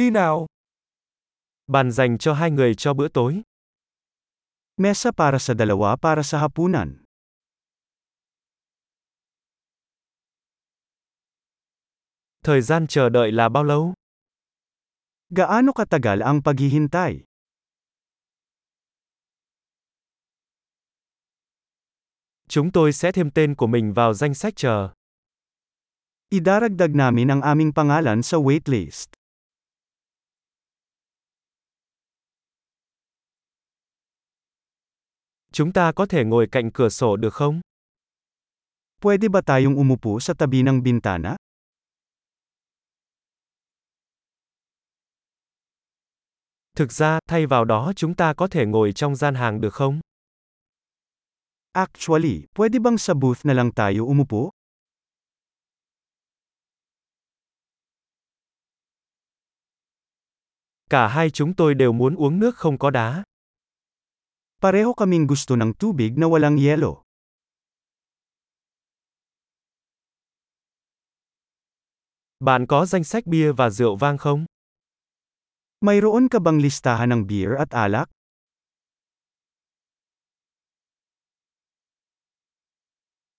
Đi nào. Bàn dành cho hai người cho bữa tối. Mesa para sa dalawa para sa hapunan. Thời gian chờ đợi là bao lâu? Gaano katagal ang paghihintay? Chúng tôi sẽ thêm tên của mình vào danh sách chờ. Idaragdag namin ang aming pangalan sa waitlist. Chúng ta có thể ngồi cạnh cửa sổ được không? Pwede ba tayong umupo sa tabi ng bintana? Thực ra, thay vào đó chúng ta có thể ngồi trong gian hàng được không? Actually, pwede bang sa booth na lang tayo umupo? Cả hai chúng tôi đều muốn uống nước không có đá. Pareho kaming gusto ng tubig na walang yelo. Bạn có danh sách bia và rượu vang không? Mayroon ka bang listahan ng beer at alak?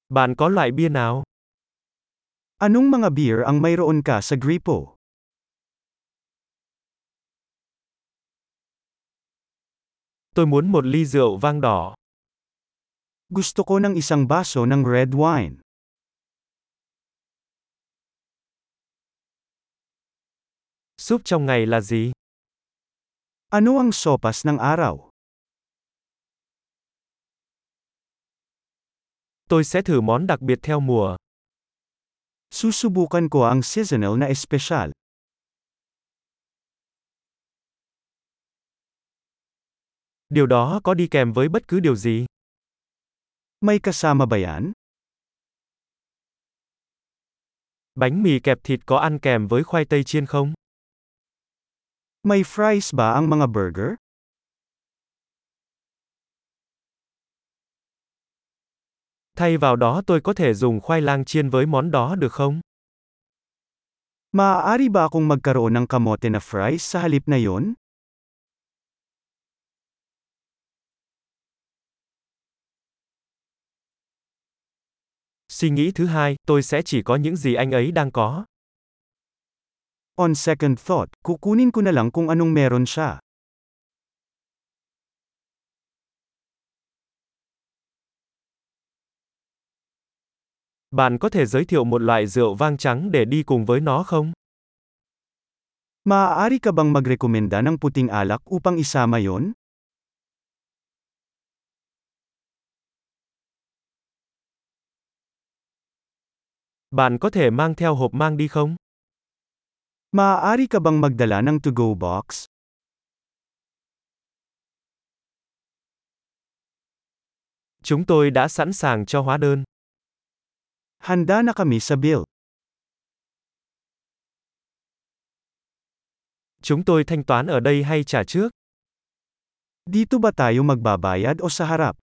Bạn có loại bia nào? Anong mga beer ang mayroon ka sa gripo? Tôi muốn một ly rượu vang đỏ. Gusto ko ng isang baso ng red wine. Súp trong ngày là gì? Ano ang sopas ng araw? Tôi sẽ thử món đặc biệt theo mùa. Susubukan ko ang seasonal na espesyal. Điều đó có đi kèm với bất cứ điều gì? May kasama ba yan? Bánh mì kẹp thịt có ăn kèm với khoai tây chiên không? May fries ba ang mga burger? Thay vào đó tôi có thể dùng khoai lang chiên với món đó được không? Maaari ba akong magkaroon ng kamote na fries sa halip na yon? Suy nghĩ thứ hai, tôi sẽ chỉ có những gì anh ấy đang có. On second thought, kukunin ko na lang kung anong meron siya. Bạn có thể giới thiệu một loại rượu vang trắng để đi cùng với nó không? Maaari ka bang magrekomenda ng puting alak upang isama yon? Bạn có thể mang theo hộp mang đi không? Maaari ka bang magdala ng to-go box? Chúng tôi đã sẵn sàng cho hóa đơn. Handa na kami sa bill. Chúng tôi thanh toán ở đây hay trả trước? Dito ba tayo magbabayad o sa harap?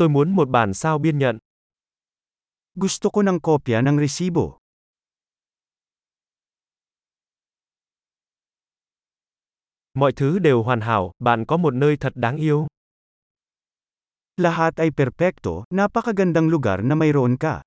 Tôi muốn một bản sao biên nhận. Gusto ko ng kopya ng resibo. Mọi thứ đều hoàn hảo, bạn có một nơi thật đáng yêu. Lahat ay perpekto, napakagandang lugar na mayroon ka.